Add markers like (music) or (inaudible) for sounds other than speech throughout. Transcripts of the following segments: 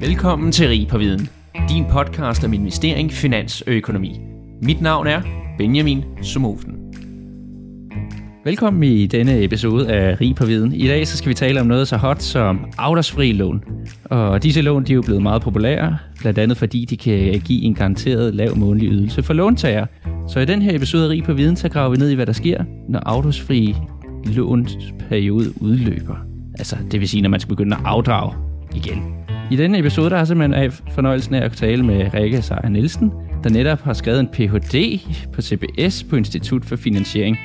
Velkommen til Rig på Viden, din podcast om investering, finans og økonomi. Mit navn er Benjamin Sumofen. Velkommen i denne episode af Rig på Viden. I dag så skal vi tale om noget så hot som afdragsfri lån. Og disse lån de er jo blevet meget populære, blandt andet fordi de kan give en garanteret lav månedlig ydelse for låntager. Så i den her episode af Rig på Viden, så graver vi ned i, hvad der sker, når afdragsfri lånsperiode udløber. Altså, det vil sige, når man skal begynde at afdrage igen. I denne episode, der har jeg simpelthen af fornøjelsen af at tale med Rikke Seier Nielsen, der netop har skrevet en Ph.D. på CBS på Institut for Finansiering.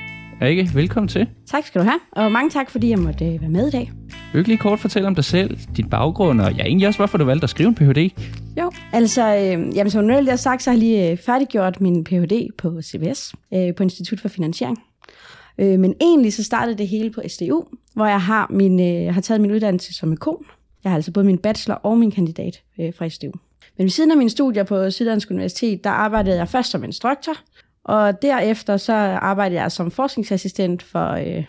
Rikke, velkommen til. Tak skal du have, og mange tak, fordi jeg måtte øh, være med i dag. Vil lige kort fortælle om dig selv, din baggrund, og ja, egentlig også, hvorfor du valgte at skrive en Ph.D.? Jo, altså, øh, jamen, som jeg har sagt, så har jeg lige øh, færdiggjort min Ph.D. på CBS, øh, på Institut for Finansiering. Øh, men egentlig så startede det hele på SDU, hvor jeg har, min, øh, har taget min uddannelse som økon. Jeg har altså både min bachelor og min kandidat øh, fra SDU. Men ved siden af mine studier på Syddansk Universitet, der arbejdede jeg først som instruktor, og derefter så arbejdede jeg som forskningsassistent for, øh,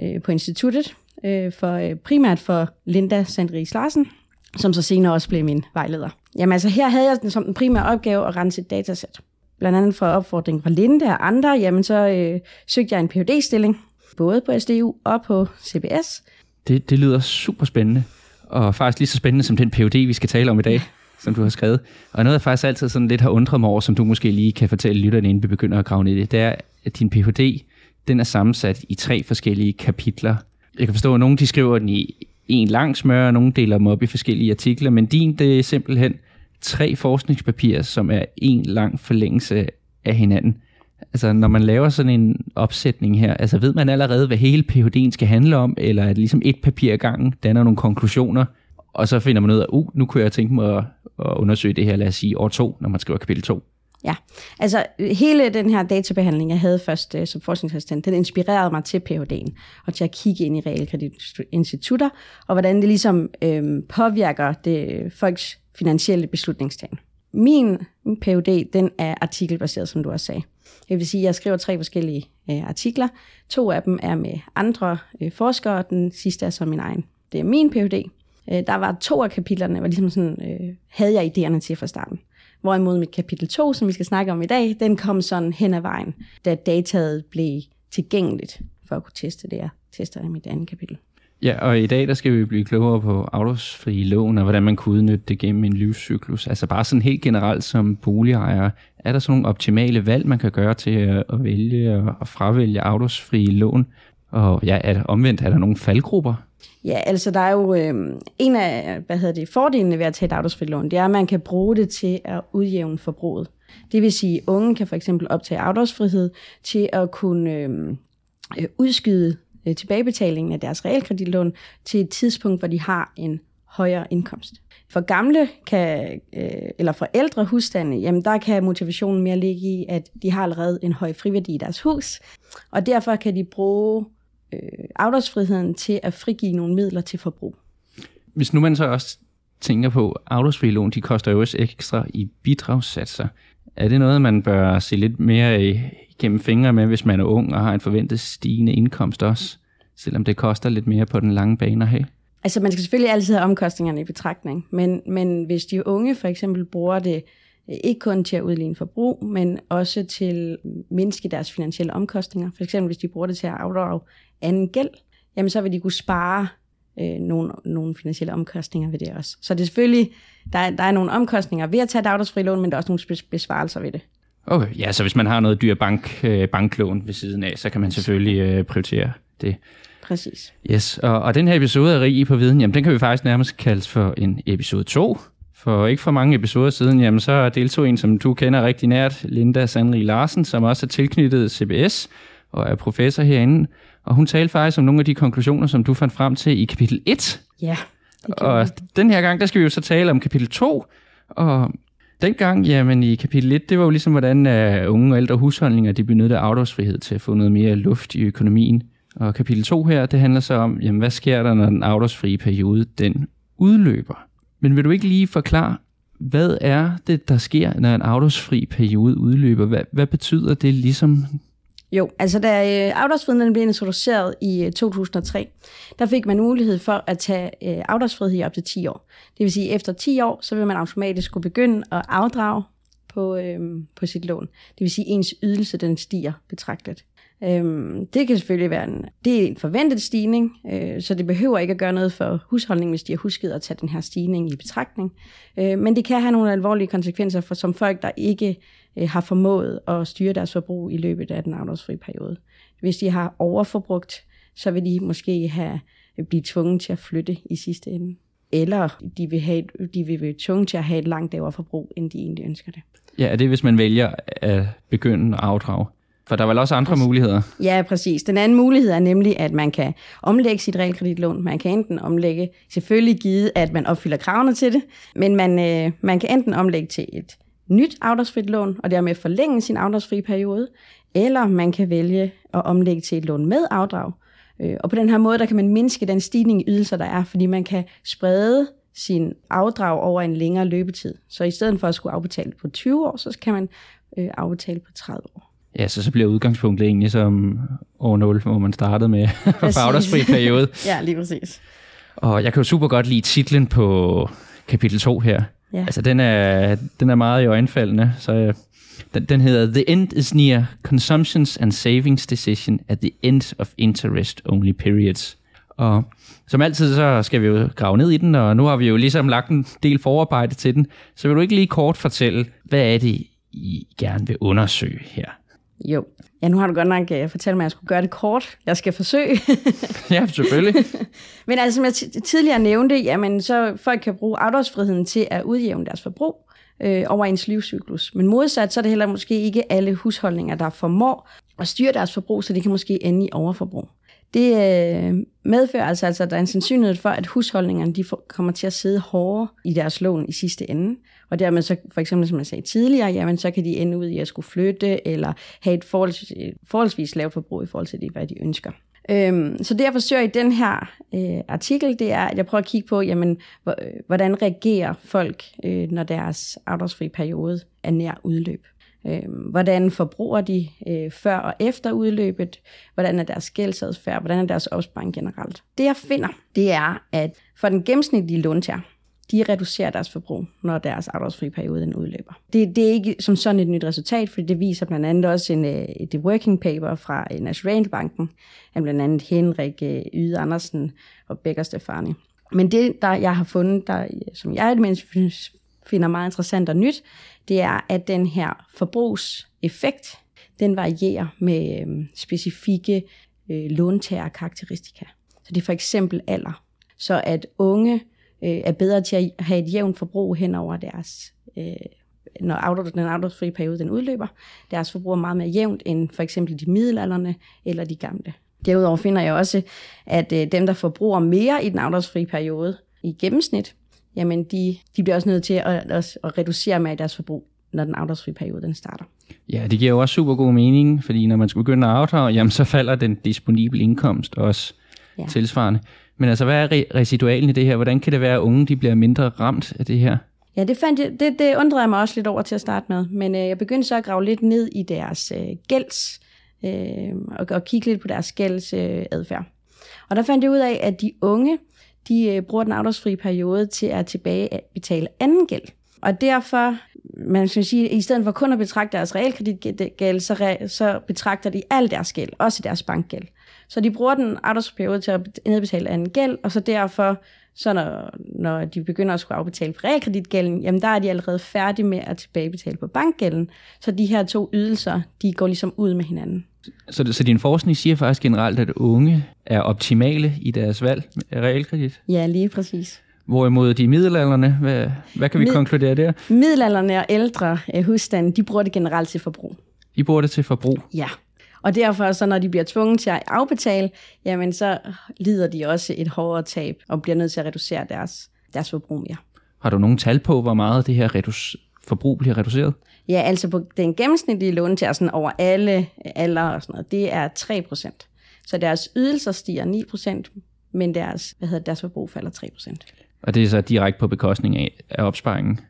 øh, på instituttet, øh, for, øh, primært for Linda Sandris Larsen, som så senere også blev min vejleder. Jamen altså her havde jeg den, som den primære opgave at rense et datasæt. Blandt andet for opfordring fra Linda og andre, jamen så øh, søgte jeg en phd stilling både på SDU og på CBS. Det, det lyder super spændende, og faktisk lige så spændende som den Ph.D., vi skal tale om i dag, som du har skrevet. Og noget, jeg faktisk altid sådan lidt har undret mig over, som du måske lige kan fortælle lytterne, inden vi begynder at grave ned i det, det er, at din Ph.D., den er sammensat i tre forskellige kapitler. Jeg kan forstå, at nogle de skriver den i en lang smør, og nogle deler dem op i forskellige artikler, men din, det er simpelthen tre forskningspapirer, som er en lang forlængelse af hinanden. Altså, når man laver sådan en opsætning her, altså ved man allerede, hvad hele PhD'en skal handle om, eller er det ligesom et papir ad gangen, danner nogle konklusioner, og så finder man ud af, uh, nu kunne jeg tænke mig at, at undersøge det her, lad os sige, år to, når man skriver kapitel 2. Ja, altså hele den her databehandling, jeg havde først øh, som forskningsassistent, den inspirerede mig til Ph.D.'en, og til at kigge ind i realkreditinstitutter, og hvordan det ligesom øh, påvirker det, øh, folks finansielle beslutningstagen. Min Ph.D. den er artikelbaseret, som du også sagde. Det vil sige, at jeg skriver tre forskellige øh, artikler. To af dem er med andre øh, forskere, og den sidste er så min egen. Det er min Ph.D. Øh, der var to af kapitlerne, hvor ligesom sådan, øh, havde jeg idéerne til fra starten. Hvorimod mit kapitel 2, som vi skal snakke om i dag, den kom sådan hen ad vejen, da dataet blev tilgængeligt for at kunne teste det, jeg tester i mit andet kapitel. Ja, og i dag der skal vi blive klogere på afdragsfri lån, og hvordan man kunne udnytte det gennem en livscyklus. Altså bare sådan helt generelt som boligejer, er der sådan nogle optimale valg, man kan gøre til at, vælge og fravælge afdragsfri lån? Og ja, er der, omvendt, er der nogle faldgrupper? Ja, altså der er jo øh, en af hvad hedder det, fordelene ved at tage et afdragsfrit lån, det er, at man kan bruge det til at udjævne forbruget. Det vil sige, at unge kan for eksempel optage afdragsfrihed til at kunne øh, øh udskyde øh, tilbagebetalingen af deres realkreditlån til et tidspunkt, hvor de har en højere indkomst. For gamle kan, øh, eller for ældre husstande, jamen der kan motivationen mere ligge i, at de har allerede en høj friværdi i deres hus, og derfor kan de bruge øh, afdragsfriheden til at frigive nogle midler til forbrug. Hvis nu man så også tænker på, at afdragsfri lån, de koster jo også ekstra i bidragssatser. Er det noget, man bør se lidt mere gennem fingre med, hvis man er ung og har en forventet stigende indkomst også, selvom det koster lidt mere på den lange bane at have? Altså man skal selvfølgelig altid have omkostningerne i betragtning, men, men hvis de unge for eksempel bruger det øh, ikke kun til at udligne forbrug, men også til at mindske deres finansielle omkostninger. For eksempel hvis de bruger det til at afdrage anden gæld, jamen så vil de kunne spare øh, nogle, nogle finansielle omkostninger ved det også. Så det er selvfølgelig, der er, der er nogle omkostninger ved at tage et afdragsfri lån, men der er også nogle besvarelser ved det. Okay, ja, så hvis man har noget dyr bank, øh, banklån ved siden af, så kan man selvfølgelig øh, prioritere det. Præcis. Yes, og, og den her episode af Rig på Viden, jamen den kan vi faktisk nærmest kalde for en episode 2. For ikke for mange episoder siden, jamen så deltog en, som du kender rigtig nært, Linda Sandri Larsen, som også er tilknyttet CBS og er professor herinde. Og hun talte faktisk om nogle af de konklusioner, som du fandt frem til i kapitel 1. Ja. Og den her gang, der skal vi jo så tale om kapitel 2. Og dengang, jamen i kapitel 1, det var jo ligesom, hvordan uh, unge og ældre husholdninger, de benyttede afdragsfrihed til at få noget mere luft i økonomien. Og kapitel 2 her, det handler så om, jamen, hvad sker der, når den afdragsfrie periode, den udløber? Men vil du ikke lige forklare, hvad er det, der sker, når en afdragsfri periode udløber? Hvad, hvad betyder det ligesom jo, altså da øh, afdragsfriheden blev introduceret i øh, 2003, der fik man mulighed for at tage øh, afdragsfrihed i op til 10 år. Det vil sige, at efter 10 år, så vil man automatisk kunne begynde at afdrage på, øh, på sit lån. Det vil sige, at ens ydelse den stiger betragteligt. Øhm, det kan selvfølgelig være en, det er en forventet stigning, øh, så det behøver ikke at gøre noget for husholdningen, hvis de har husket at tage den her stigning i betragtning. Øh, men det kan have nogle alvorlige konsekvenser for som folk, der ikke øh, har formået at styre deres forbrug i løbet af den afdragsfri periode. Hvis de har overforbrugt, så vil de måske have øh, blive tvunget til at flytte i sidste ende. Eller de vil, have, de vil blive tvunget til at have et langt lavere forbrug, end de egentlig ønsker det. Ja, det hvis man vælger at begynde at afdrage. For der er vel også andre præcis. muligheder? Ja, præcis. Den anden mulighed er nemlig, at man kan omlægge sit realkreditlån. Man kan enten omlægge, selvfølgelig givet, at man opfylder kravene til det, men man, øh, man kan enten omlægge til et nyt afdragsfrit lån, og dermed forlænge sin afdragsfri periode, eller man kan vælge at omlægge til et lån med afdrag. Øh, og på den her måde, der kan man mindske den stigning i ydelser, der er, fordi man kan sprede sin afdrag over en længere løbetid. Så i stedet for at skulle afbetale på 20 år, så kan man øh, afbetale på 30 år. Ja, så, så bliver udgangspunktet egentlig som år 0, hvor man startede med (laughs) afdragsfri periode. (laughs) ja, lige præcis. Og jeg kan jo super godt lide titlen på kapitel 2 her. Ja. Altså, den er, den er meget i øjenfaldende, så øh, den, den hedder The End is Near, Consumptions and Savings Decision at the End of Interest Only Periods. Og som altid, så skal vi jo grave ned i den, og nu har vi jo ligesom lagt en del forarbejde til den. Så vil du ikke lige kort fortælle, hvad er det, I gerne vil undersøge her? Jo. Ja, nu har du godt nok uh, fortalt mig, at jeg skulle gøre det kort. Jeg skal forsøge. (laughs) ja, selvfølgelig. (laughs) Men altså, som jeg tidligere nævnte, jamen, så folk kan bruge afdragsfriheden til at udjævne deres forbrug øh, over ens livscyklus. Men modsat, så er det heller måske ikke alle husholdninger, der formår at styre deres forbrug, så de kan måske ende i overforbrug. Det øh, medfører altså, altså, at der er en sandsynlighed for, at husholdningerne de får, kommer til at sidde hårdere i deres lån i sidste ende. Og dermed så, for eksempel som jeg sagde tidligere, jamen så kan de ende ud i at skulle flytte, eller have et forholdsvis, forholdsvis lavt forbrug i forhold til det, hvad de ønsker. Øhm, så det jeg forsøger i den her øh, artikel, det er, at jeg prøver at kigge på, jamen, øh, hvordan reagerer folk, øh, når deres afdragsfri periode er nær udløb. Øhm, hvordan forbruger de øh, før og efter udløbet? Hvordan er deres gældsadfærd? Hvordan er deres opsparing generelt? Det jeg finder, det er, at for den gennemsnitlige låntager, de reducerer deres forbrug, når deres afdragsfri periode den udløber. Det, det er ikke som sådan et nyt resultat, for det viser blandt andet også en, øh, et working paper fra øh, Nationalbanken, af blandt andet Henrik øh, Yde Andersen og Becker Stefani. Men det, der jeg har fundet, der, som jeg finder meget interessant og nyt, det er, at den her forbrugseffekt, den varierer med øh, specifikke øh, låntagerkarakteristika. Så det er for eksempel alder. Så at unge øh, er bedre til at have et jævnt forbrug hen over deres, øh, når den afdragsfri periode den udløber. Deres forbrug er meget mere jævnt end for eksempel de middelalderne eller de gamle. Derudover finder jeg også, at øh, dem, der forbruger mere i den afdragsfri periode i gennemsnit, jamen de, de bliver også nødt til at, at, at reducere med deres forbrug, når den afdragsfri periode den starter. Ja, det giver jo også super god mening, fordi når man skal begynde at afdrage, jamen så falder den disponible indkomst også ja. tilsvarende. Men altså, hvad er residualen i det her? Hvordan kan det være, at unge de bliver mindre ramt af det her? Ja, det, fandt jeg, det, det undrede jeg mig også lidt over til at starte med. Men øh, jeg begyndte så at grave lidt ned i deres øh, gælds, øh, og, og kigge lidt på deres gældsadfærd. Øh, og der fandt jeg ud af, at de unge, de øh, bruger den afdragsfri periode til at tilbage betale anden gæld. Og derfor, man skal sige, i stedet for kun at betragte deres realkreditgæld, så, re, så betragter de al deres gæld, også deres bankgæld. Så de bruger den afdragsperiode til at nedbetale anden gæld, og så derfor, så når, når de begynder at skulle afbetale på realkreditgælden, jamen der er de allerede færdige med at tilbagebetale på bankgælden. Så de her to ydelser, de går ligesom ud med hinanden. Så, så din forskning siger faktisk generelt, at unge er optimale i deres valg af realkredit? Ja, lige præcis. Hvorimod de middelalderne, hvad, hvad kan vi Mid- konkludere der? Middelalderne og ældre uh, husstande, de bruger det generelt til forbrug. De bruger det til forbrug? Ja. Og derfor, så når de bliver tvunget til at afbetale, jamen så lider de også et hårdere tab og bliver nødt til at reducere deres, deres forbrug mere. Har du nogen tal på, hvor meget det her redus- forbrug bliver reduceret? Ja, altså på den gennemsnitlige låntager sådan over alle alder og sådan noget, det er 3 procent. Så deres ydelser stiger 9 procent, men deres, hvad hedder, deres forbrug falder 3 procent. Og det er så direkte på bekostning af, af opsparingen?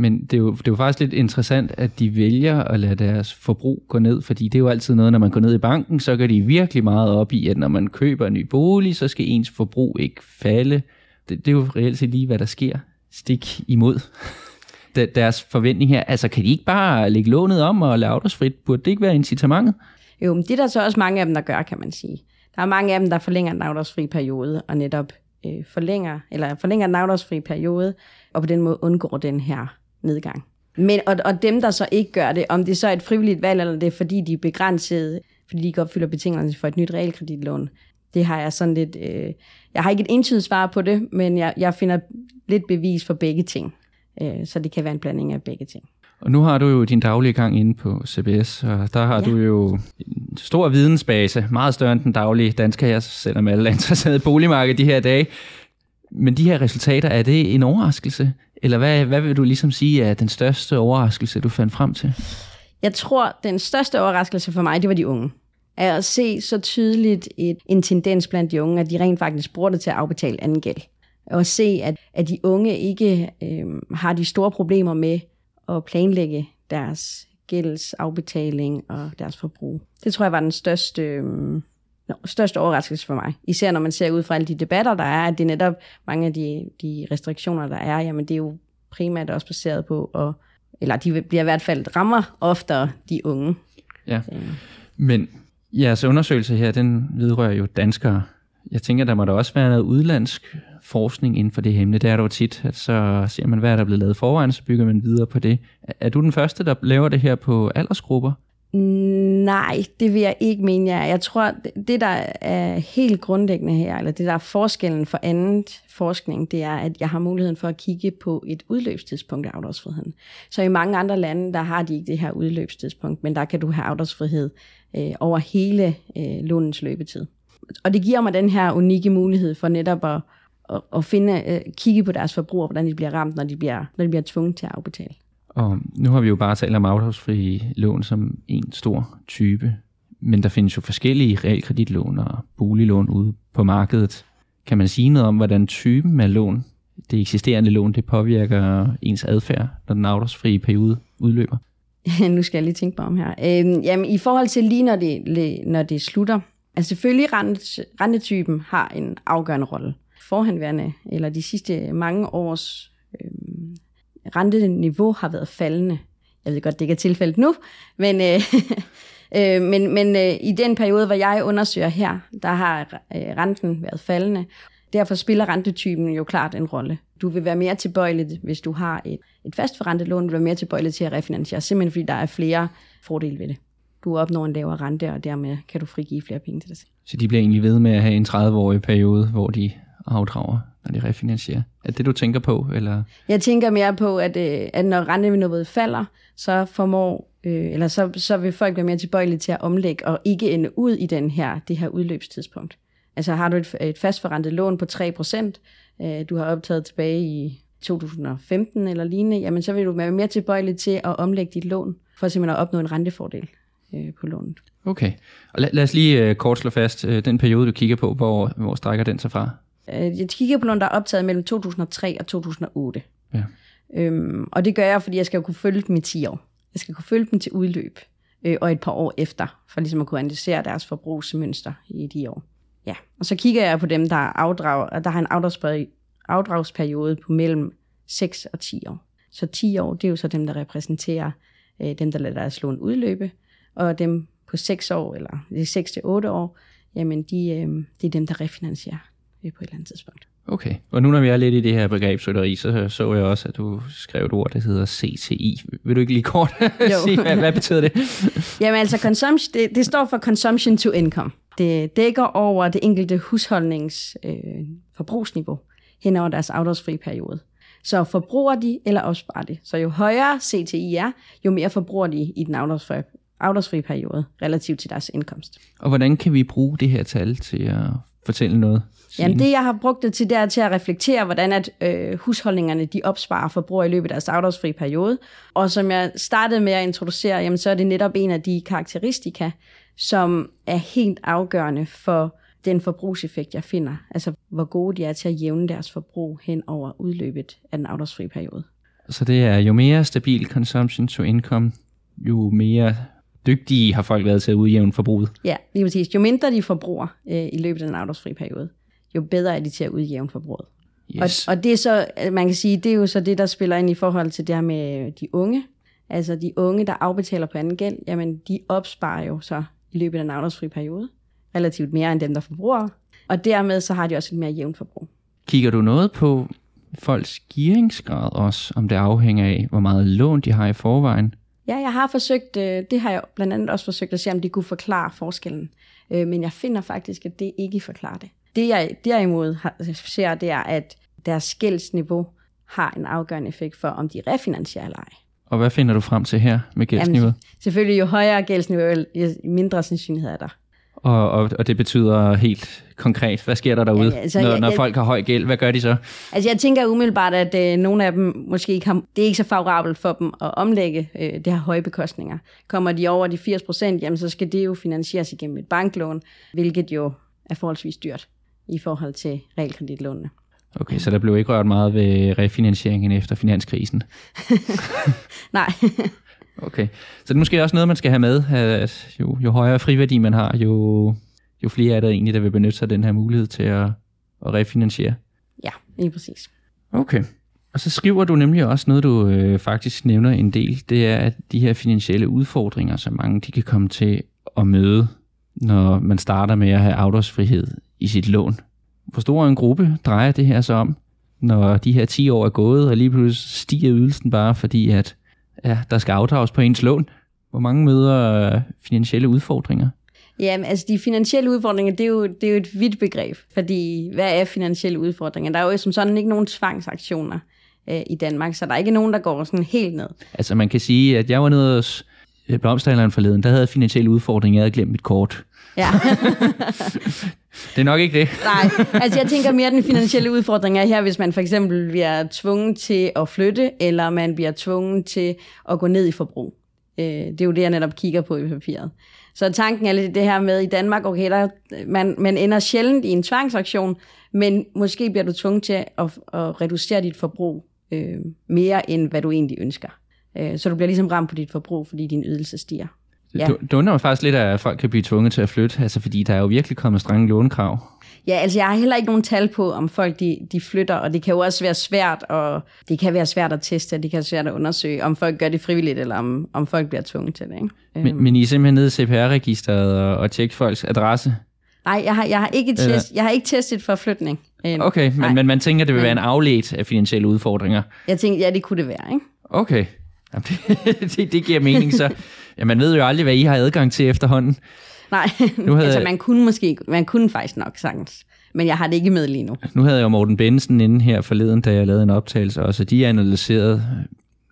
Men det er, jo, det er jo faktisk lidt interessant, at de vælger at lade deres forbrug gå ned, fordi det er jo altid noget, når man går ned i banken, så går de virkelig meget op i, at når man køber en ny bolig, så skal ens forbrug ikke falde. Det, det er jo reelt set lige, hvad der sker. Stik imod (laughs) deres forventning her. Altså, kan de ikke bare lægge lånet om og lave afdragsfrit? Burde det ikke være incitamentet? Jo, men det er der så også mange af dem, der gør, kan man sige. Der er mange af dem, der forlænger den afdragsfri periode, og netop øh, forlænger, eller forlænger den afdragsfri periode, og på den måde undgår den her nedgang. Men, og, og dem, der så ikke gør det, om det så er et frivilligt valg, eller det er fordi, de er begrænset, fordi de ikke opfylder betingelserne for et nyt realkreditlån, det har jeg sådan lidt... Øh, jeg har ikke et entydigt svar på det, men jeg, jeg finder lidt bevis for begge ting. Øh, så det kan være en blanding af begge ting. Og nu har du jo din daglige gang inde på CBS, og der har ja. du jo en stor vidensbase, meget større end den daglige danske her, selvom alle (laughs) er interesseret i boligmarkedet de her dage. Men de her resultater, er det en overraskelse? Eller hvad, hvad vil du ligesom sige er den største overraskelse, du fandt frem til? Jeg tror, den største overraskelse for mig, det var de unge. At se så tydeligt et, en tendens blandt de unge, at de rent faktisk bruger det til at afbetale anden gæld. Og se, at, at de unge ikke øh, har de store problemer med at planlægge deres gældsafbetaling og deres forbrug. Det tror jeg var den største, øh, største overraskelse for mig. Især når man ser ud fra alle de debatter, der er, at det er netop mange af de, de restriktioner, der er, jamen det er jo primært også baseret på, at, eller de bliver i hvert fald rammer oftere de unge. Ja, men jeres undersøgelse her, den vedrører jo danskere. Jeg tænker, der må da også være noget udlandsk forskning inden for det emne. Det er der jo tit, at så ser man, hvad der er blevet lavet forvejen, så bygger man videre på det. Er du den første, der laver det her på aldersgrupper? Nej, det vil jeg ikke mene. Jeg, jeg tror, det der er helt grundlæggende her, eller det der er forskellen for andet forskning, det er, at jeg har muligheden for at kigge på et udløbstidspunkt af afdragsfriheden. Så i mange andre lande, der har de ikke det her udløbstidspunkt, men der kan du have afdragsfrihed øh, over hele øh, lånens løbetid. Og det giver mig den her unikke mulighed for netop at, at, at finde, øh, kigge på deres forbrug, og hvordan de bliver ramt, når de bliver, når de bliver tvunget til at afbetale. Og nu har vi jo bare talt om afdragsfri lån som en stor type, men der findes jo forskellige realkreditlån og boliglån ude på markedet. Kan man sige noget om, hvordan typen af lån, det eksisterende lån, det påvirker ens adfærd, når den afdragsfri periode udløber? (laughs) nu skal jeg lige tænke mig om her. Øhm, jamen, i forhold til lige når det, når det slutter, altså selvfølgelig rent, rentetypen har en afgørende rolle. Forhenværende, eller de sidste mange års øhm, renteniveau har været faldende. Jeg ved godt, det ikke er tilfældet nu, men, øh, (laughs) øh, men, men øh, i den periode, hvor jeg undersøger her, der har øh, renten været faldende. Derfor spiller rentetypen jo klart en rolle. Du vil være mere tilbøjelig, hvis du har et, et fastforrentet lån, du vil være mere tilbøjelig til at refinansiere, simpelthen fordi der er flere fordele ved det. Du opnår en lavere rente, og dermed kan du frigive flere penge til dig selv. Så de bliver egentlig ved med at have en 30-årig periode, hvor de afdrager, når de refinansierer. Er det, du tænker på? Eller? Jeg tænker mere på, at, øh, at når renteniveauet falder, så formår øh, eller så, så vil folk være mere tilbøjelige til at omlægge og ikke ende ud i den her, det her udløbstidspunkt. Altså har du et, et fastforrentet lån på 3%, øh, du har optaget tilbage i 2015 eller lignende, jamen så vil du være mere tilbøjelig til at omlægge dit lån, for simpelthen at opnå en rentefordel øh, på lånet. Okay, og lad, lad os lige øh, kort slå fast, øh, den periode du kigger på, hvor, hvor strækker den sig fra? Øh, jeg kigger på nogle, der er optaget mellem 2003 og 2008. Ja. Øhm, og det gør jeg, fordi jeg skal kunne følge dem i 10 år. Jeg skal kunne følge dem til udløb, øh, og et par år efter, for ligesom at kunne analysere deres forbrugsmønster i de år. Ja, og så kigger jeg på dem, der, afdrag, der har en afdragsperiode, afdragsperiode på mellem 6 og 10 år. Så 10 år, det er jo så dem, der repræsenterer øh, dem, der lader deres lån udløbe, og dem på 6 år, eller det er 6 til 8 år, jamen de, øh, det er dem, der refinansierer øh, på et eller andet tidspunkt. Okay, og nu når vi er lidt i det her begrebsrytteri, så så jeg også, at du skrev et ord, der hedder CTI. Vil du ikke lige kort (laughs) sige, hvad, hvad betyder det? (laughs) Jamen altså, consumption, det, det står for Consumption to Income. Det dækker over det enkelte husholdnings øh, forbrugsniveau hen over deres afdragsfri periode. Så forbruger de eller opsparer de. Så jo højere CTI er, jo mere forbruger de i den afdragsfri, afdragsfri periode relativt til deres indkomst. Og hvordan kan vi bruge det her tal til at fortælle noget? Jamen det, jeg har brugt det til, det er til at reflektere, hvordan at øh, husholdningerne de opsparer forbrug i løbet af deres afdragsfri periode. Og som jeg startede med at introducere, jamen, så er det netop en af de karakteristika, som er helt afgørende for den forbrugseffekt, jeg finder. Altså, hvor gode de er til at jævne deres forbrug hen over udløbet af den afdragsfri periode. Så det er jo mere stabil consumption to income, jo mere dygtige har folk været til at udjævne forbruget. Ja, lige præcis. Jo mindre de forbruger øh, i løbet af den afdragsfri periode, jo bedre er de til at udjævne forbruget. Yes. Og, og det er så, man kan sige, det er jo så det, der spiller ind i forhold til det her med de unge. Altså de unge, der afbetaler på anden gæld, jamen de opsparer jo så i løbet af den afdragsfri periode, relativt mere end dem, der forbruger. Og dermed så har de også et mere jævnt forbrug. Kigger du noget på folks gearingsgrad også, om det afhænger af, hvor meget lån de har i forvejen? Ja, jeg har forsøgt, øh, det har jeg blandt andet også forsøgt at se, om det kunne forklare forskellen. Øh, men jeg finder faktisk, at det ikke forklarer det. Det jeg derimod ser, det er, at deres gældsniveau har en afgørende effekt for, om de refinansierer eller ej. Og hvad finder du frem til her med gældsniveauet? Jamen, selvfølgelig, jo højere gældsniveau, jo mindre sandsynlighed er der. Og, og, og det betyder helt konkret, hvad sker der derude, ja, altså, når, når jeg, folk har høj gæld? Hvad gør de så? Altså jeg tænker umiddelbart, at øh, nogle af dem måske ikke har, det er ikke så favorabelt for dem at omlægge øh, det her høje bekostninger. Kommer de over de 80 procent, jamen så skal det jo finansieres igennem et banklån, hvilket jo er forholdsvis dyrt i forhold til realkreditlånene. Okay, så der blev ikke rørt meget ved refinansieringen efter finanskrisen? (laughs) Nej. okay, så det er måske også noget, man skal have med, at jo, jo højere friværdi man har, jo, jo flere er der egentlig, der vil benytte sig af den her mulighed til at, at refinansiere. Ja, lige præcis. Okay. Og så skriver du nemlig også noget, du øh, faktisk nævner en del, det er, at de her finansielle udfordringer, som mange de kan komme til at møde, når man starter med at have afdragsfrihed i sit lån. Hvor stor en gruppe drejer det her så om, når de her 10 år er gået, og lige pludselig stiger ydelsen bare, fordi at ja, der skal afdrages på ens lån? Hvor mange møder øh, finansielle udfordringer? Ja, altså de finansielle udfordringer, det er, jo, det er jo et vidt begreb, fordi hvad er finansielle udfordringer? Der er jo som sådan ikke nogen tvangsaktioner øh, i Danmark, så der er ikke nogen, der går sådan helt ned. Altså man kan sige, at jeg var nede hos blomsterhandleren forleden, der havde finansielle udfordringer, jeg havde glemt mit kort. Ja. (laughs) det er nok ikke det. Nej, altså jeg tænker mere, at den finansielle udfordring er her, hvis man for eksempel bliver tvunget til at flytte, eller man bliver tvunget til at gå ned i forbrug. Øh, det er jo det, jeg netop kigger på i papiret. Så tanken er lidt det her med, i Danmark, okay, der, man, man ender sjældent i en tvangsaktion, men måske bliver du tvunget til at, at reducere dit forbrug øh, mere, end hvad du egentlig ønsker. Øh, så du bliver ligesom ramt på dit forbrug, fordi din ydelse stiger. Ja. Det undrer mig faktisk lidt, at folk kan blive tvunget til at flytte, altså fordi der er jo virkelig kommet strenge lånekrav. Ja, altså jeg har heller ikke nogen tal på, om folk de, de flytter, og det kan jo også være svært, og det kan være svært at teste, det kan være svært at undersøge, om folk gør det frivilligt, eller om, om folk bliver tvunget til det. Ikke? Men, øhm. men I er simpelthen nede i CPR-registeret og, og tjekke folks adresse? Nej, jeg har, jeg har, ikke, test, jeg har ikke testet for flytning. Endnu. Okay, men, men man tænker, det vil være en afledt af finansielle udfordringer? Jeg tænker, ja, det kunne det være, ikke? Okay, Jamen, (laughs) det, det, det giver mening så. (laughs) Ja, man ved jo aldrig, hvad I har adgang til efterhånden. Nej, nu havde... altså man kunne måske, man kunne faktisk nok sagtens. Men jeg har det ikke med lige nu. Nu havde jeg jo Morten Bensen inde her forleden, da jeg lavede en optagelse, og så de analyserede,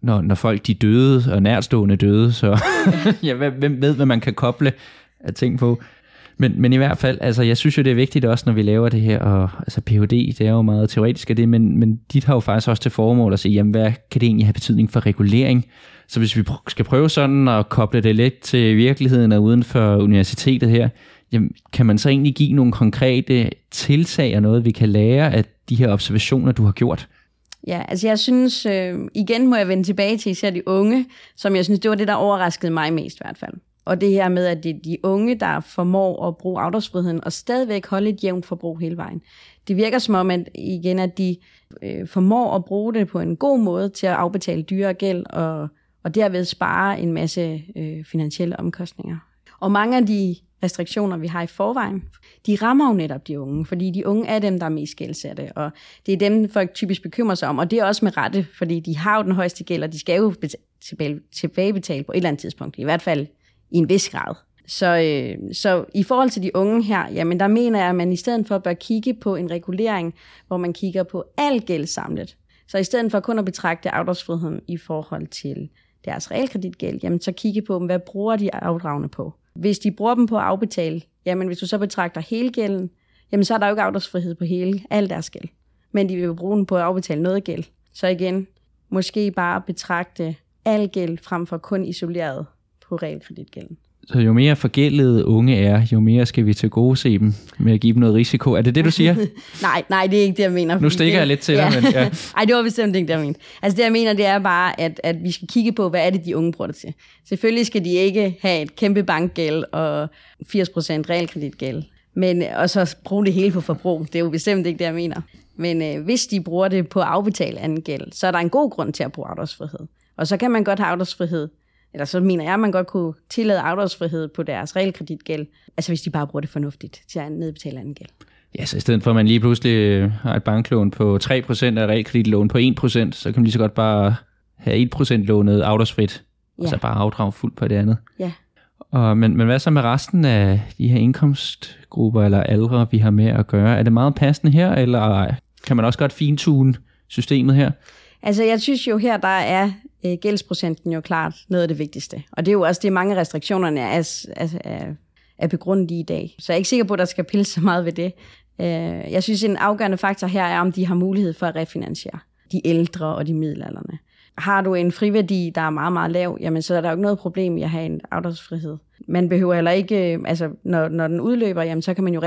når, når folk de døde, og nærstående døde, så (laughs) ja, hvem ved, hvad man kan koble af ting på. Men, men i hvert fald, altså jeg synes jo, det er vigtigt også, når vi laver det her, og altså Ph.D., det er jo meget teoretisk af det, men, men dit har jo faktisk også til formål at sige, jamen hvad kan det egentlig have betydning for regulering? Så hvis vi skal prøve sådan at koble det lidt til virkeligheden og uden for universitetet her, jamen, kan man så egentlig give nogle konkrete tiltag og noget, vi kan lære af de her observationer, du har gjort? Ja, altså jeg synes, øh, igen må jeg vende tilbage til især de unge, som jeg synes, det var det, der overraskede mig mest i hvert fald. Og det her med, at det er de unge, der formår at bruge afdragsfriheden og stadigvæk holde et jævnt forbrug hele vejen. Det virker som om, at igen, at de øh, formår at bruge det på en god måde til at afbetale dyre gæld og, og derved spare en masse øh, finansielle omkostninger. Og mange af de restriktioner, vi har i forvejen, de rammer jo netop de unge, fordi de unge er dem, der er mest gældsatte, og det er dem, folk typisk bekymrer sig om, og det er også med rette, fordi de har jo den højeste gæld, og de skal jo tilbagebetale på et eller andet tidspunkt, i hvert fald i en vis grad. Så, øh, så i forhold til de unge her, jamen der mener jeg, at man i stedet for bør kigge på en regulering, hvor man kigger på al gæld samlet. Så i stedet for kun at betragte afdragsfriheden i forhold til deres realkreditgæld, jamen så kigge på, hvad bruger de afdragene på. Hvis de bruger dem på at afbetale, jamen hvis du så betragter hele gælden, jamen så er der jo ikke afdragsfrihed på hele, al deres gæld. Men de vil bruge den på at afbetale noget gæld. Så igen, måske bare betragte al gæld frem for kun isoleret på realkreditgælden. Så jo mere forgældede unge er, jo mere skal vi til gode se dem med at give dem noget risiko. Er det det, du siger? (laughs) nej, nej, det er ikke det, jeg mener. Nu stikker det, jeg lidt til ja. dig, men ja. (laughs) Ej, det var bestemt ikke det, jeg mente. Altså det, jeg mener, det er bare, at, at vi skal kigge på, hvad er det, de unge bruger det til. Selvfølgelig skal de ikke have et kæmpe bankgæld og 80% realkreditgæld, men, og så bruge det hele på forbrug. Det er jo bestemt ikke det, jeg mener. Men øh, hvis de bruger det på at afbetale anden gæld, så er der en god grund til at bruge afdragsfrihed. Og så kan man godt have afdragsfrihed eller så mener jeg, at man godt kunne tillade afdragsfrihed på deres realkreditgæld, altså hvis de bare bruger det fornuftigt til at nedbetale anden gæld. Ja, så i stedet for at man lige pludselig øh, har et banklån på 3% og realkreditlån på 1%, så kan man lige så godt bare have 1% lånet afdragsfrit, ja. og så bare afdrage fuldt på det andet. Ja. Og, men, men hvad så med resten af de her indkomstgrupper eller aldre, vi har med at gøre? Er det meget passende her, eller kan man også godt fintune systemet her? Altså, jeg synes jo her, der er øh, gældsprocenten jo klart noget af det vigtigste. Og det er jo også det, mange restriktionerne er, er, er, er begrundet i i dag. Så jeg er ikke sikker på, at der skal pille så meget ved det. Øh, jeg synes, en afgørende faktor her er, om de har mulighed for at refinansiere de ældre og de middelalderne. Har du en friværdi, der er meget, meget lav, jamen så er der jo ikke noget problem i at have en afdragsfrihed. Man behøver heller ikke, øh, altså når, når den udløber, jamen så kan man jo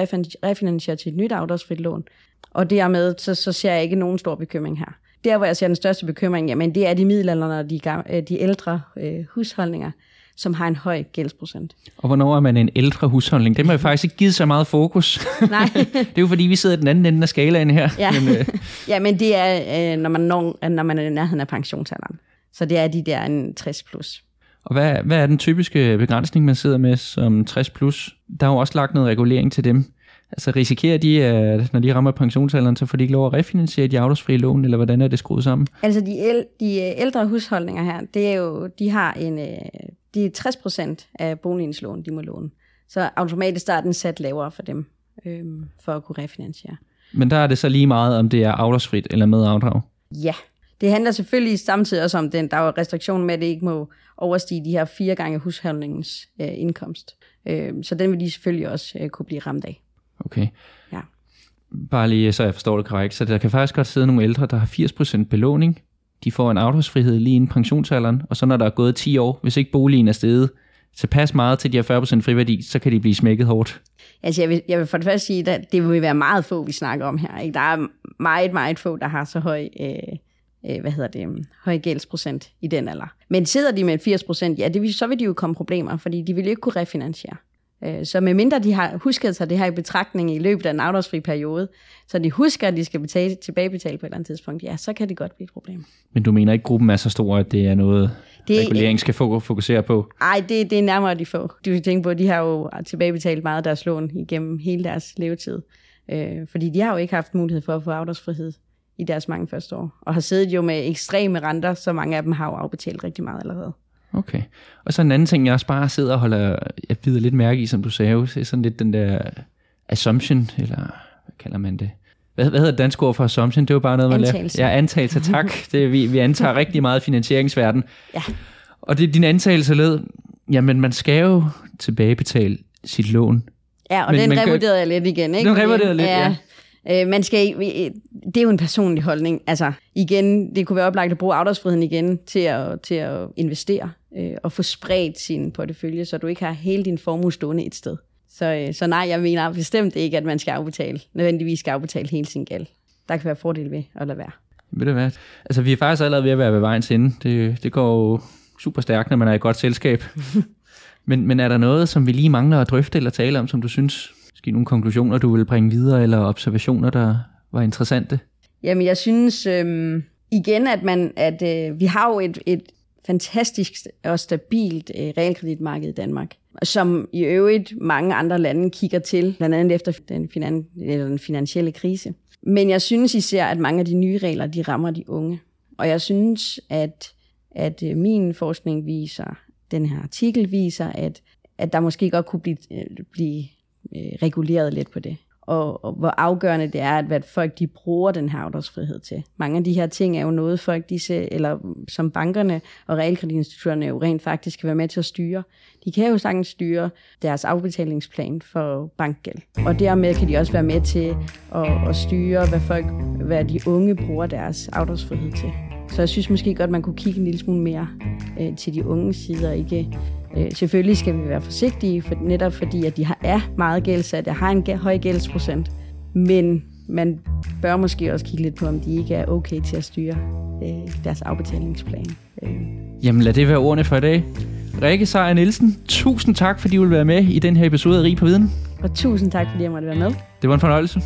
refinansiere til et nyt afdragsfrit lån. Og dermed, så, så ser jeg ikke nogen stor bekymring her. Der, hvor jeg ser den største bekymring, jamen det er de middelalderne og de, øh, de ældre øh, husholdninger, som har en høj gældsprocent. Og hvornår er man en ældre husholdning? Det har jeg faktisk ikke givet så meget fokus. (laughs) Nej. det er jo fordi, vi sidder i den anden ende af skalaen her. Ja, men, øh. (laughs) ja, men det er, øh, når, man når, når man er i nærheden af pensionsalderen. Så det er de der en 60 plus. Og hvad, hvad er den typiske begrænsning, man sidder med som 60 plus? Der er jo også lagt noget regulering til dem. Altså risikerer de, at når de rammer pensionsalderen, så får de ikke lov at refinansiere de afdragsfrie lån, eller hvordan er det skruet sammen? Altså de, el, de ældre husholdninger her, det er jo, de har en, øh, de er 60 procent af boligens lån, de må låne. Så automatisk er den sat lavere for dem, øhm, for at kunne refinansiere. Men der er det så lige meget, om det er afdragsfrit eller med afdrag? Ja, det handler selvfølgelig samtidig også om den, der er restriktion med, at det ikke må overstige de her fire gange husholdningens øh, indkomst. Øh, så den vil de selvfølgelig også øh, kunne blive ramt af. Okay. Ja. Bare lige, så jeg forstår det korrekt. Så der kan faktisk godt sidde nogle ældre, der har 80% belåning. De får en afdragsfrihed lige inden pensionsalderen, og så når der er gået 10 år, hvis ikke boligen er steget tilpas meget til de her 40% friværdi, så kan de blive smækket hårdt. Altså jeg vil, jeg vil for det første sige, at det vil være meget få, vi snakker om her. Ikke? Der er meget, meget få, der har så høj, øh, øh, hvad hedder det, høj gældsprocent i den alder. Men sidder de med 80%, ja, det vil, så vil de jo komme problemer, fordi de vil ikke kunne refinansiere. Øh, så medmindre de har husket sig det her i betragtning i løbet af en afdragsfri periode, så de husker, at de skal betale, tilbagebetale på et eller andet tidspunkt, ja, så kan det godt blive et problem. Men du mener ikke, gruppen er så stor, at det er noget, det, regulering skal fokusere på? Nej, det, det er nærmere de få. Du kan tænke på, at de har jo tilbagebetalt meget af deres lån igennem hele deres levetid. Øh, fordi de har jo ikke haft mulighed for at få afdragsfrihed i deres mange første år, og har siddet jo med ekstreme renter, så mange af dem har jo afbetalt rigtig meget allerede. Okay. Og så en anden ting, jeg også bare sidder og holder, jeg bider lidt mærke i, som du sagde, det er sådan lidt den der assumption, eller hvad kalder man det? Hvad, hvad hedder dansk ord for assumption? Det er jo bare noget, man antagelse. Ja, antagelse, tak. (laughs) Det, vi, vi antager rigtig meget finansieringsverden. Ja. Og det din antagelse lød, jamen man skal jo tilbagebetale sit lån. Ja, og men, den revurderede jeg lidt igen. Ikke? Den revurderede lidt, ja. ja. Øh, man skal, det er jo en personlig holdning. Altså igen, det kunne være oplagt at bruge afdragsfriheden igen til at, til at investere øh, og få spredt sin portefølje, så du ikke har hele din formue stående et sted. Så, øh, så nej, jeg mener bestemt ikke, at man skal afbetale, nødvendigvis skal afbetale hele sin gæld. Der kan være fordel ved at lade være. Ved du hvad? Altså, vi er faktisk allerede ved at være ved vejens ende. Det, det går jo super stærkt, når man er i godt selskab. (laughs) men, men er der noget, som vi lige mangler at drøfte eller tale om, som du synes Måske nogle konklusioner, du vil bringe videre, eller observationer, der var interessante? Jamen, jeg synes øhm, igen, at, man, at øh, vi har jo et, et fantastisk og stabilt øh, realkreditmarked i Danmark, som i øvrigt mange andre lande kigger til, blandt andet efter den, finan, eller den finansielle krise. Men jeg synes især, at mange af de nye regler, de rammer de unge. Og jeg synes, at, at øh, min forskning viser, den her artikel viser, at, at der måske godt kunne blive, øh, blive øh, reguleret lidt på det. Og, og hvor afgørende det er, at, hvad folk de bruger den her afdragsfrihed til. Mange af de her ting er jo noget, folk disse, eller som bankerne og realkreditinstitutterne jo rent faktisk kan være med til at styre. De kan jo sagtens styre deres afbetalingsplan for bankgæld. Og dermed kan de også være med til at, at styre, hvad, folk, hvad de unge bruger deres afdragsfrihed til. Så jeg synes måske godt, man kunne kigge en lille smule mere øh, til de unge sider, ikke Øh, selvfølgelig skal vi være forsigtige, for netop fordi at de har, er meget gældsat, og har en høj gældsprocent. Men man bør måske også kigge lidt på, om de ikke er okay til at styre øh, deres afbetalingsplan. Øh. Jamen lad det være ordene for i dag. Rikke Seier Nielsen, tusind tak, fordi du vil være med i den her episode af Rig på Viden. Og tusind tak, fordi jeg måtte være med. Det var en fornøjelse.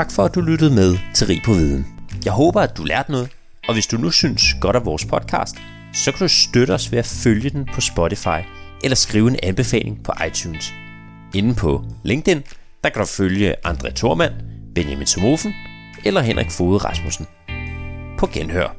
Tak for, at du lyttede med til Rig på Viden. Jeg håber, at du lærte noget, og hvis du nu synes godt af vores podcast, så kan du støtte os ved at følge den på Spotify eller skrive en anbefaling på iTunes. Inden på LinkedIn, der kan du følge André Thormand, Benjamin Somofen eller Henrik Fode Rasmussen. På genhør.